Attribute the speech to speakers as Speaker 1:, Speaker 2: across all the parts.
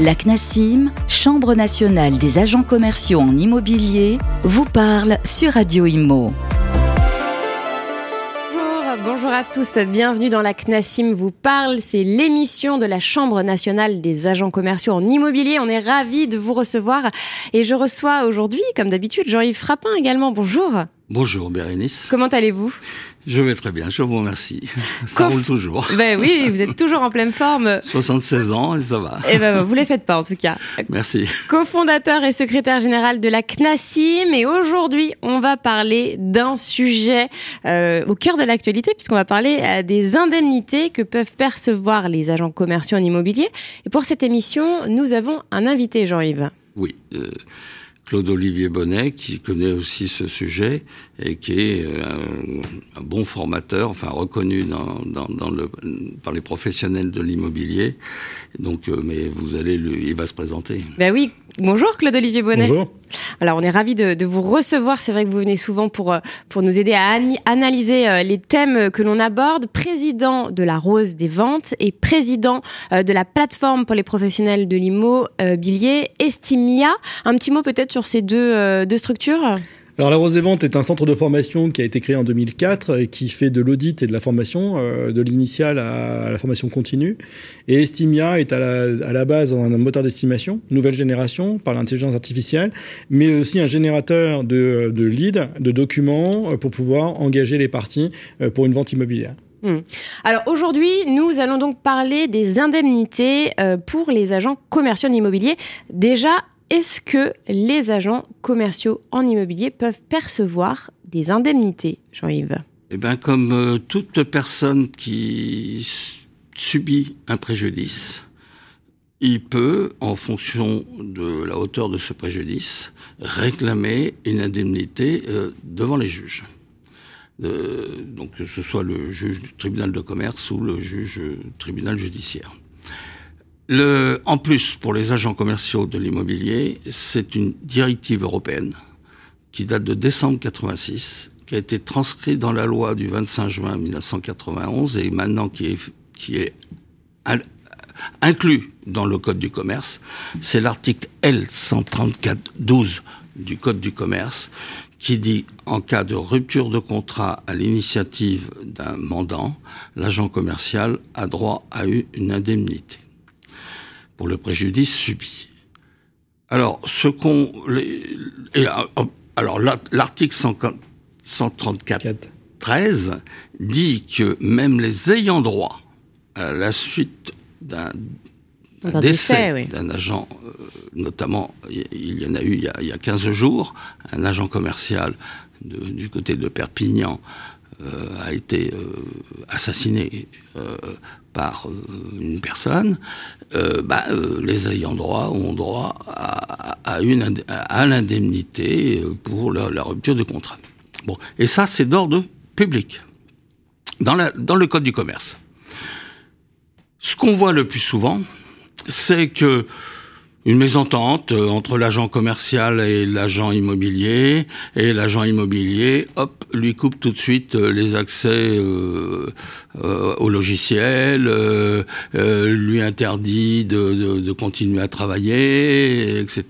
Speaker 1: La CNASIM, Chambre nationale des agents commerciaux en immobilier, vous parle sur Radio Imo.
Speaker 2: Bonjour à tous, bienvenue dans la CNASIM vous parle, c'est l'émission de la Chambre nationale des agents commerciaux en immobilier. On est ravis de vous recevoir et je reçois aujourd'hui, comme d'habitude, Jean-Yves Frappin également. Bonjour.
Speaker 3: Bonjour Bérénice.
Speaker 2: Comment allez-vous?
Speaker 3: Je vais très bien, je vous remercie. Ça roule toujours.
Speaker 2: Ben oui, vous êtes toujours en pleine forme.
Speaker 3: 76 ans et ça va.
Speaker 2: Et eh ben vous les faites pas en tout cas.
Speaker 3: Merci.
Speaker 2: Co-fondateur et secrétaire général de la CNASIM et aujourd'hui on va parler d'un sujet euh, au cœur de l'actualité puisqu'on va parler euh, des indemnités que peuvent percevoir les agents commerciaux en immobilier. Et pour cette émission, nous avons un invité Jean-Yves.
Speaker 3: Oui. Euh, Claude-Olivier Bonnet, qui connaît aussi ce sujet et qui est euh, un, bon formateur, enfin reconnu dans, dans, dans le, par les professionnels de l'immobilier. Donc, euh, mais vous allez, lui, il va se présenter.
Speaker 2: Ben oui. Bonjour Claude-Olivier Bonnet.
Speaker 4: Bonjour.
Speaker 2: Alors on est ravi de, vous recevoir. C'est vrai que vous venez souvent pour euh, pour nous aider à analyser les thèmes que l'on aborde. Président de la Rose des ventes et président de la plateforme pour les professionnels de l'immobilier Estimia. Un petit mot peut-être sur ces deux, deux structures?
Speaker 4: Alors la Rose des Ventes est un centre de formation qui a été créé en 2004 et qui fait de l'audit et de la formation, euh, de l'initiale à, la formation continue. Et Estimia est à la, base un moteur d'estimation, nouvelle génération par l'intelligence artificielle, mais aussi un générateur de, leads, de documents euh, pour pouvoir engager les parties euh, pour une vente immobilière.
Speaker 2: Hmm. Alors aujourd'hui, nous allons donc parler des indemnités pour les agents commerciaux immobiliers. Déjà, est-ce que les agents commerciaux en immobilier peuvent percevoir des indemnités, Jean-Yves
Speaker 3: Eh bien, comme euh, toute personne qui subit un préjudice, il peut, en fonction de la hauteur de ce préjudice, réclamer une indemnité euh, devant les juges. Euh, donc que ce soit le juge du tribunal de commerce ou le juge tribunal judiciaire. Le, en plus, pour les agents commerciaux de l'immobilier, c'est une directive européenne qui date de décembre 86, qui a été transcrite dans la loi du 25 juin 1991 et maintenant qui est, qui est inclus dans le Code du commerce. C'est l'article L134.12 du Code du commerce qui dit en cas de rupture de contrat à l'initiative d'un mandant, l'agent commercial a droit à une indemnité pour le préjudice subi. Alors, ce qu'on... Alors, l'article 134 13 dit que même les ayants droit à la suite d'un décès d'un agent, euh, notamment, il y en a eu il y a, il y a 15 jours, un agent commercial du côté de Perpignan euh, a été euh, assassiné euh, par une personne, bah, les ayants droit ont droit à, une à l'indemnité pour la, rupture de contrat. Bon, et ça c'est d'ordre public dans le code du commerce. Ce qu'on voit le plus souvent, c'est que une mésentente euh, entre l'agent commercial et l'agent immobilier, et l'agent immobilier, hop, lui coupe tout de suite euh, les accès euh, euh, au logiciel, euh, lui interdit de, de, continuer à travailler, etc.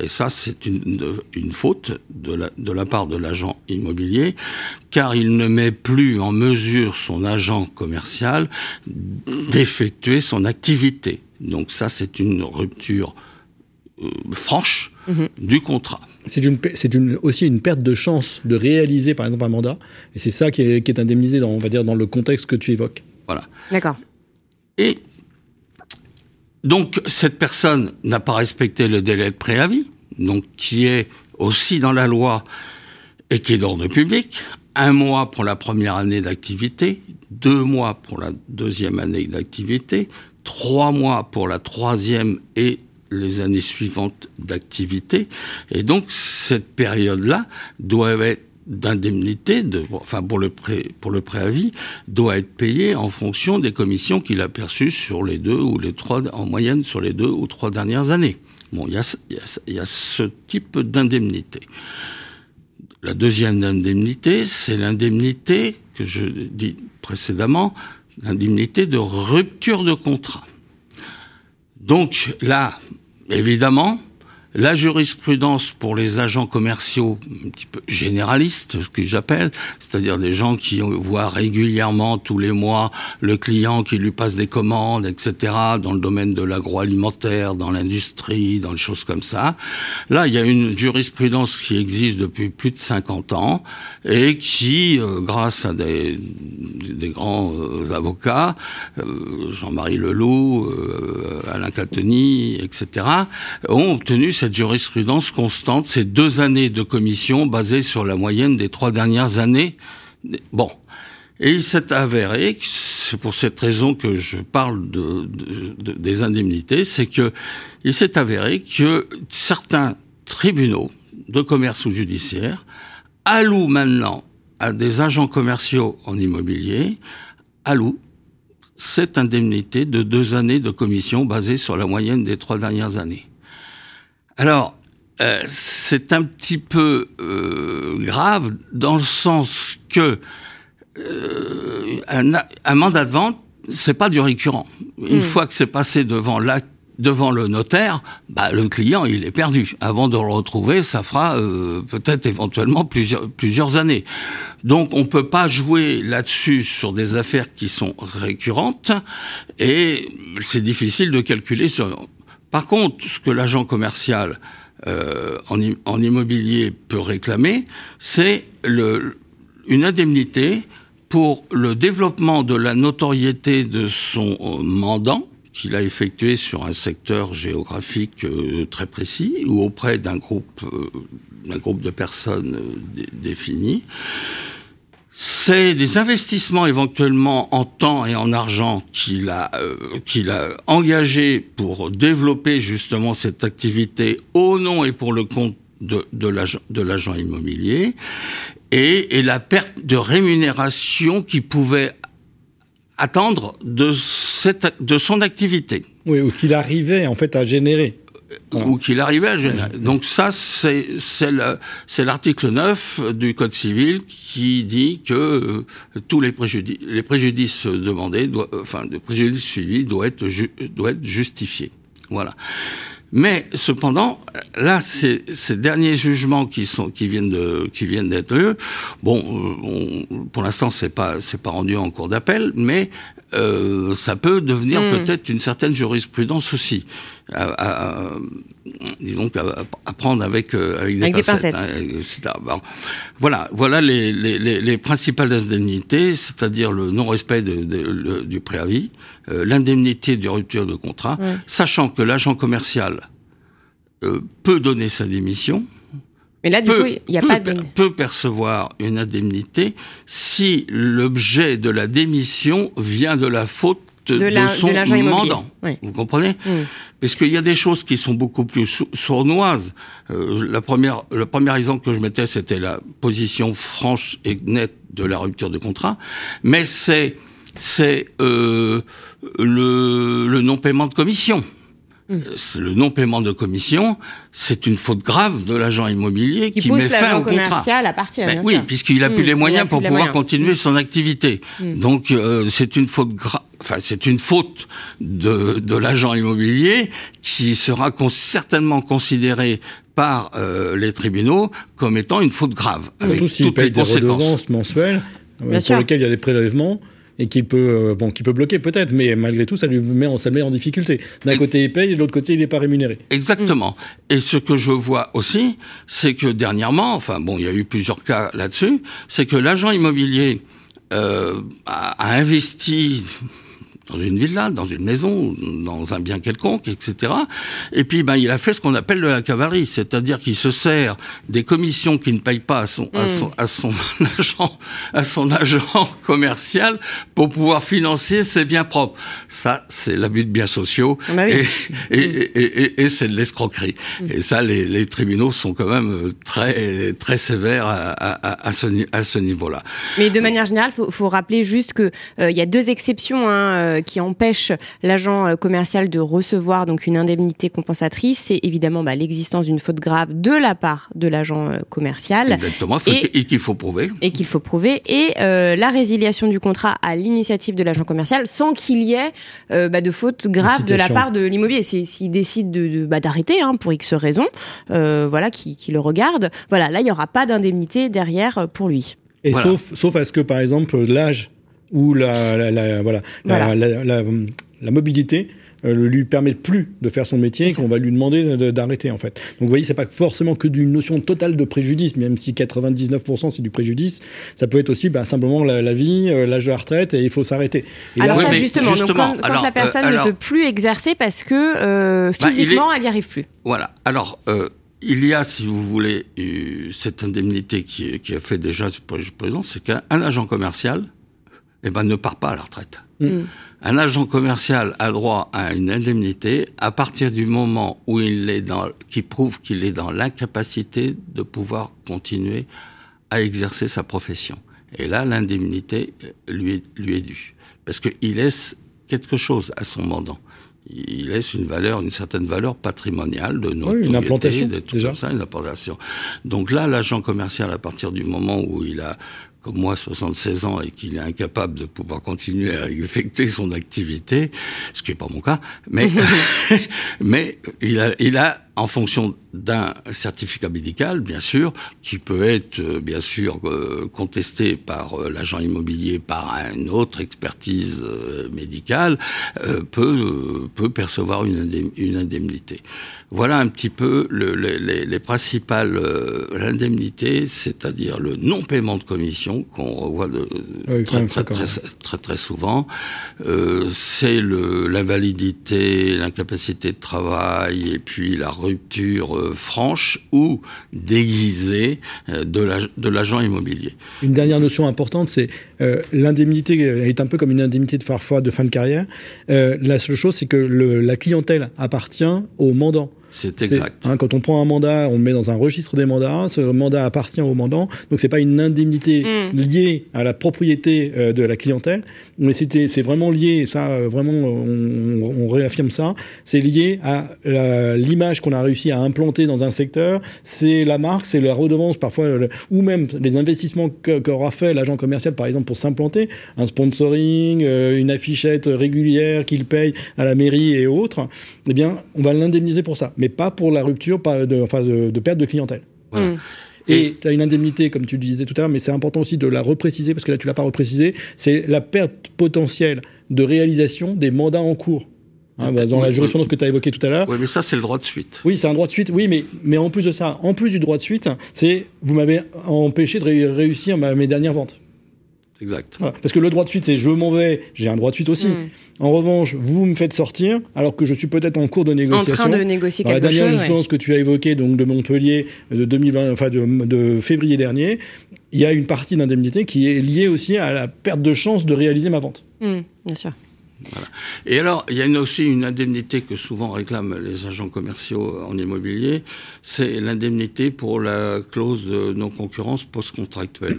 Speaker 3: Et ça, c'est une, une faute de la, de la part de l'agent immobilier, car il ne met plus en mesure son agent commercial d'effectuer son activité. Donc ça, c'est une rupture euh, franche mmh. du contrat.
Speaker 4: C'est une, une, aussi une perte de chance de réaliser, par exemple, un mandat. Et c'est ça qui est, qui est, indemnisé dans, on va dire, dans le contexte que tu évoques.
Speaker 3: Voilà.
Speaker 2: D'accord.
Speaker 3: Et donc, cette personne n'a pas respecté le délai de préavis, donc qui est aussi dans la loi et qui est d'ordre public. Un mois pour la première année d'activité, deux mois pour la deuxième année d'activité, trois mois pour la troisième et les années suivantes d'activité. Et donc, cette période-là doit être d'indemnité, de, enfin pour le pré, pour le préavis, doit être payée en fonction des commissions qu'il a perçues sur les deux ou les trois, en moyenne sur les deux ou trois dernières années. Bon, il y, a, y a ce type d'indemnité. La deuxième indemnité, c'est l'indemnité que je dis précédemment, l'indemnité de rupture de contrat. Donc là, évidemment, la jurisprudence pour les agents commerciaux un petit peu généralistes, ce que j'appelle, c'est-à-dire des gens qui voient régulièrement tous les mois le client qui lui passe des commandes, etc., dans le domaine de l'agroalimentaire, dans l'industrie, dans les choses comme ça. Là, il y a une jurisprudence qui existe depuis plus de 50 ans et qui, euh, grâce à des, grands euh, avocats, euh, Jean-Marie Leloup, Alain Cateny, etc., ont obtenu cette jurisprudence constante, ces deux années de commission basées sur la moyenne des trois dernières années. Bon. Et il s'est avéré, c'est pour cette raison que je parle de, des indemnités, c'est que il s'est avéré que certains tribunaux de commerce ou judiciaire allouent maintenant à des agents commerciaux en immobilier, allouent cette indemnité de deux années de commission basée sur la moyenne des trois dernières années. Alors, euh, c'est un petit peu euh, grave dans le sens que euh, un, mandat de vente, c'est pas du récurrent. Une hmm. fois que c'est passé devant devant le notaire, bah, le client il est perdu. Avant de le retrouver, ça fera peut-être éventuellement plusieurs plusieurs années. Donc on peut pas jouer là-dessus sur des affaires qui sont récurrentes et c'est difficile de calculer sur par contre, ce que l'agent commercial euh, en, immobilier peut réclamer, c'est une indemnité pour le développement de la notoriété de son euh, mandant qu'il a effectué sur un secteur géographique euh, très précis ou auprès d'un groupe, d'un groupe de personnes définies c'est des investissements éventuellement en temps et en argent qu'il a euh, qu'il a engagé pour développer justement cette activité au nom et pour le compte de, de l'agent immobilier et, et, la perte de rémunération qu'il pouvait attendre de cette de son activité.
Speaker 4: Oui, ou qu'il arrivait en fait à générer
Speaker 3: ou qu'il arrivait à générer. Donc ça, c'est l'article 9 du Code civil qui dit que euh, tous les préjudices, les préjudices demandés, doivent, enfin, de préjudices suivis doivent être, être justifiés. Voilà. Mais cependant, là, ces, ces, derniers jugements qui sont qui viennent de qui viennent d'être lus, bon, euh, pour l'instant, c'est pas c'est pas rendu en cours d'appel, mais euh, ça peut devenir hmm. peut-être une certaine jurisprudence aussi. À, disons à, prendre avec euh, avec des pincettes. Hein, voilà, voilà les, les, les, les principales indemnités, c'est-à-dire le non-respect de, de, du préavis, euh, l'indemnité de rupture de contrat, sachant que l'agent commercial euh, peut donner sa démission.
Speaker 2: Mais là, du coup, il n'y a pas de...
Speaker 3: peut percevoir une indemnité si l'objet de la démission vient de la faute de, son mandant. Vous comprenez mm. Parce qu'il y a des choses qui sont beaucoup plus sournoises. Euh, la première, le premier exemple que je mettais, c'était la position franche et nette de la rupture de contrat. Mais c'est c'est euh, le, le non-paiement de commission. Mm. Le non-paiement de commission, c'est une faute grave de l'agent immobilier qui, met fin au contrat.
Speaker 2: à partir,
Speaker 3: ben oui, puisqu'il a plus mm. les moyens pour pouvoir continuer son activité. Mm. Donc euh, c'est une faute grave. Enfin, c'est une faute de, de l'agent immobilier qui sera certainement considérée par euh, les tribunaux comme étant une faute grave,
Speaker 4: avec toutes les conséquences. Des mensuelles euh, sur lesquelles il y a des prélèvements et qu'il peut, euh, bon, qui peut bloquer peut-être, mais malgré tout, ça lui met, en, ça met en difficulté. D'un côté, il paye, et de l'autre côté, il n'est pas rémunéré.
Speaker 3: Exactement. Et ce que je vois aussi, c'est que dernièrement, enfin bon, il y a eu plusieurs cas là-dessus, c'est que l'agent immobilier euh, a, investi dans une villa, dans une maison, dans un bien quelconque, etc. Et puis, ben, il a fait ce qu'on appelle de la cavalerie, c'est-à-dire qu'il se sert des commissions qu'il ne paye pas à son, à son, mm. à son, agent, à son agent commercial pour pouvoir financer ses biens propres. Ça, c'est l'abus de biens sociaux ah bah et, et, et, et c'est de l'escroquerie. Mm. Et ça, les, les, tribunaux sont quand même très, très sévères à, à, à ce, à ce niveau-là.
Speaker 2: Mais de manière générale, faut, faut rappeler juste que euh, il y a deux exceptions. Hein, qui empêche l'agent commercial de recevoir donc une indemnité compensatrice, c'est évidemment bah, l'existence d'une faute grave de la part de l'agent commercial.
Speaker 3: Exactement, et, qu'il faut prouver.
Speaker 2: Et qu'il faut prouver. Et la résiliation du contrat à l'initiative de l'agent commercial sans qu'il y ait bah, de faute grave de la part de l'immobilier. S'il décide de, bah, d'arrêter hein, pour X raisons, voilà, qui, qui le regarde, voilà, là il n'y aura pas d'indemnité derrière pour lui.
Speaker 4: Et sauf, sauf à ce que, par exemple, l'âge ou la, la, la voilà, La, la, mobilité euh, lui permet plus de faire son métier et qu'on va lui demander d'arrêter en fait. Donc vous voyez, c'est pas forcément que d'une notion totale de préjudice, même si 99% c'est du préjudice, ça peut être aussi bah, simplement la, vie, euh, l'âge de la retraite et il faut s'arrêter.
Speaker 2: Alors ça justement, donc quand, la euh, personne ne peut plus exercer parce que bah, physiquement elle n'y arrive plus.
Speaker 3: Voilà. Alors il y a, si vous voulez, cette indemnité qui, qui a fait déjà ce présent, c'est qu'un agent commercial eh ben, ne part pas à la retraite. Mm. Un agent commercial a droit à une indemnité à partir du moment où il est dans, qui prouve qu'il est dans l'incapacité de pouvoir continuer à exercer sa profession. Et là, l'indemnité lui est, lui est due. Parce qu'il laisse quelque chose à son mandant il laisse une valeur, une certaine valeur patrimoniale de notre
Speaker 4: une implantation,
Speaker 3: de tout ça, une implantation. Donc là, l'agent commercial, à partir du moment où il a comme moi 76 ans et qu'il est incapable de pouvoir continuer à effectuer son activité, ce qui n'est pas mon cas, mais mais il a il a en fonction d'un certificat médical, bien sûr, qui peut être, euh, bien sûr, euh, contesté par euh, l'agent immobilier par une autre expertise médicale, peut, peut percevoir une, indemnité. Voilà un petit peu le, les, les, principales indemnités, c'est-à-dire le non-paiement de commission qu'on revoit de, très, très, très, très, souvent. C'est l'invalidité, l'incapacité de travail et puis la rupture euh, franche ou déguisée euh, de l'agent immobilier.
Speaker 4: Une dernière notion importante, c'est euh, l'indemnité est un peu comme une indemnité de de fin de carrière. la seule chose, c'est que la clientèle appartient au mandant.
Speaker 3: C'est exact.
Speaker 4: Hein, quand on prend un mandat, on le met dans un registre des mandats. Ce mandat appartient au mandant, donc c'est pas une indemnité mm. liée à la propriété euh, de la clientèle, mais c'est vraiment lié. Ça, euh, vraiment, on, on, réaffirme ça. C'est lié à l'image qu'on a réussi à implanter dans un secteur. C'est la marque, c'est la redevance parfois, ou même les investissements qu'aura fait l'agent commercial, par exemple, pour s'implanter, un sponsoring, euh, une affichette régulière qu'il paye à la mairie et autres. Eh bien, on va l'indemniser pour ça mais pas pour la rupture de, enfin, de, perte de clientèle. Mm. Et tu as une indemnité, comme tu le disais tout à l'heure, mais c'est important aussi de la repréciser, parce que là, tu l'as pas reprécisé, c'est la perte potentielle de réalisation des mandats en cours. Hein, bah, dans la jurisprudence que tu as évoquée tout à l'heure.
Speaker 3: Oui, mais ça, c'est le droit de suite.
Speaker 4: Oui, c'est un droit de suite, oui, mais, mais en plus de ça, en plus du droit de suite, c'est vous m'avez empêché de réussir mes dernières ventes.
Speaker 3: Exact.
Speaker 4: Parce que le droit de suite, c'est je m'en vais, j'ai un droit de suite aussi. Mm. En revanche, vous me faites sortir, alors que je suis peut-être en cours de négociation.
Speaker 2: En train de négocier quelque
Speaker 4: chose. La dernière
Speaker 2: chose,
Speaker 4: que tu as évoquée, donc de Montpellier, de 2020, enfin de, février dernier, il y a une partie d'indemnité qui est liée aussi à la perte de chance de réaliser ma vente.
Speaker 2: Mm, bien sûr.
Speaker 3: Et alors, il y a aussi une indemnité que souvent réclament les agents commerciaux en immobilier, c'est l'indemnité pour la clause de non-concurrence post-contractuelle.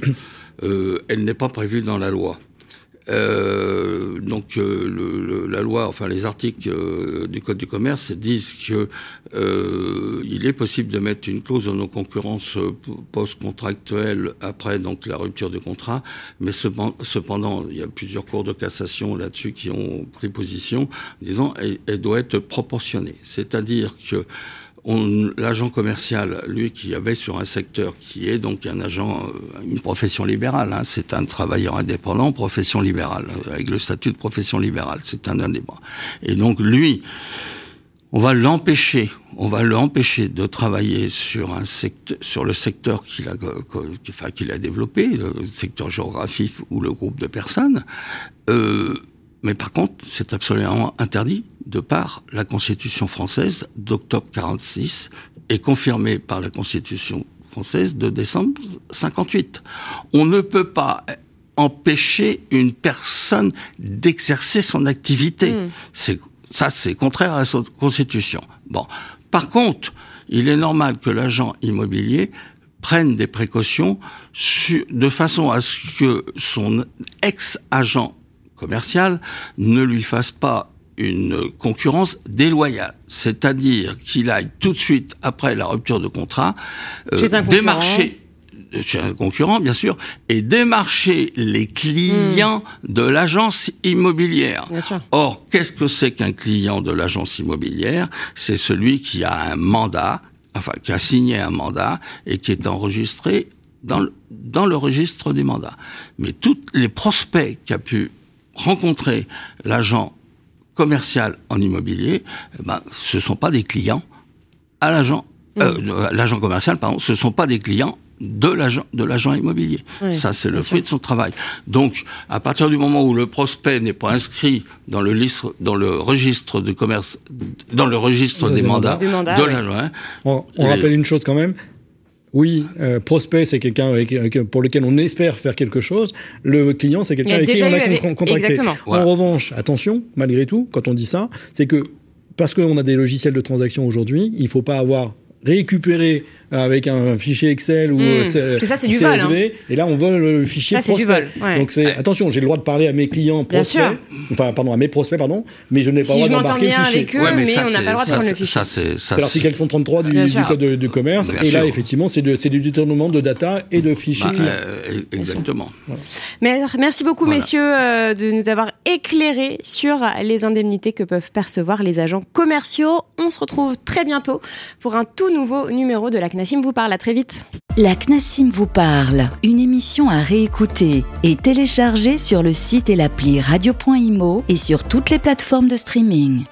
Speaker 3: Euh, elle n'est pas prévue dans la loi. Euh, donc euh, la loi, enfin les articles du Code du commerce disent que il est possible de mettre une clause de non-concurrence post-contractuelle après donc la rupture du contrat, mais cependant, il y a plusieurs cours de cassation là-dessus qui ont pris position, disant elle, elle doit être proportionnée, c'est-à-dire que l'agent commercial, lui, qui avait sur un secteur qui est donc un agent, euh, une profession libérale, hein, c'est un travailleur indépendant, profession libérale, avec le statut de profession libérale, c'est un indépendant. Et donc lui, on va l'empêcher, on va l'empêcher de travailler sur le secteur qu'il a, qu'il a développé, le secteur géographique ou le groupe de personnes. Euh, mais par contre, c'est absolument interdit de par la Constitution française d'octobre 46 et confirmée par la Constitution française de décembre 58. On ne peut pas empêcher une personne d'exercer son activité. Hmm. C'est ça, c'est contraire à la Constitution. Bon, par contre, il est normal que l'agent immobilier prenne des précautions de façon à ce que son ex-agent commercial ne lui fasse pas une concurrence déloyale, c'est-à-dire qu'il aille tout de suite après la rupture de contrat
Speaker 2: euh,
Speaker 3: démarcher chez un concurrent, bien sûr, et démarcher les clients hmm. de l'agence immobilière. Or, qu'est-ce que c'est qu'un client de l'agence immobilière? C'est celui qui a un mandat, enfin, qui a signé un mandat et qui est enregistré dans le, dans le registre des mandats. Mais tous les prospects qu'a pu rencontrer l'agent commercial en immobilier, eh ben, ce sont pas des clients à l'agent, euh, hmm. l'agent commercial, pardon, ce sont pas des clients de l'agent de l'agent immobilier. ça, c'est le fruit de son travail. Donc, à partir du moment où le prospect n'est pas inscrit dans le listre, dans le registre de commerce, dans le registre des, mandats, de l'agent,
Speaker 4: on, rappelle une chose quand même. Oui, euh, prospect, c'est quelqu'un pour lequel on espère faire quelque chose. Le client, c'est quelqu'un avec qui on a contracté. En revanche, attention, malgré tout, quand on dit ça, c'est que parce qu'on a des logiciels de transaction aujourd'hui, il ne faut pas avoir récupéré avec un fichier Excel ou
Speaker 2: mmh, parce que ça c'est du vol hein.
Speaker 4: et là on vole le fichier ça, prospect. Du vol, ouais. donc c'est attention j'ai le droit de parler à mes clients prospects. enfin pardon à mes prospects pardon mais je n'ai pas le droit d'embarquer le fichier.
Speaker 2: avec eux, ouais, mais, mais on n'a pas le droit de prendre le fichier.
Speaker 3: ça c'est
Speaker 4: c'est l'article 133 du, du code du commerce. Bien et sûr. là effectivement c'est du détournement de data et de fichiers bah,
Speaker 3: euh, exactement.
Speaker 2: Mais merci beaucoup messieurs euh, de nous avoir éclairé sur les indemnités que peuvent percevoir les agents commerciaux. On se retrouve très bientôt pour un tout nouveau numéro de la
Speaker 1: La CNASIM vous parle, une émission à réécouter et télécharger sur le site et l'appli radio.imo et sur toutes les plateformes de streaming.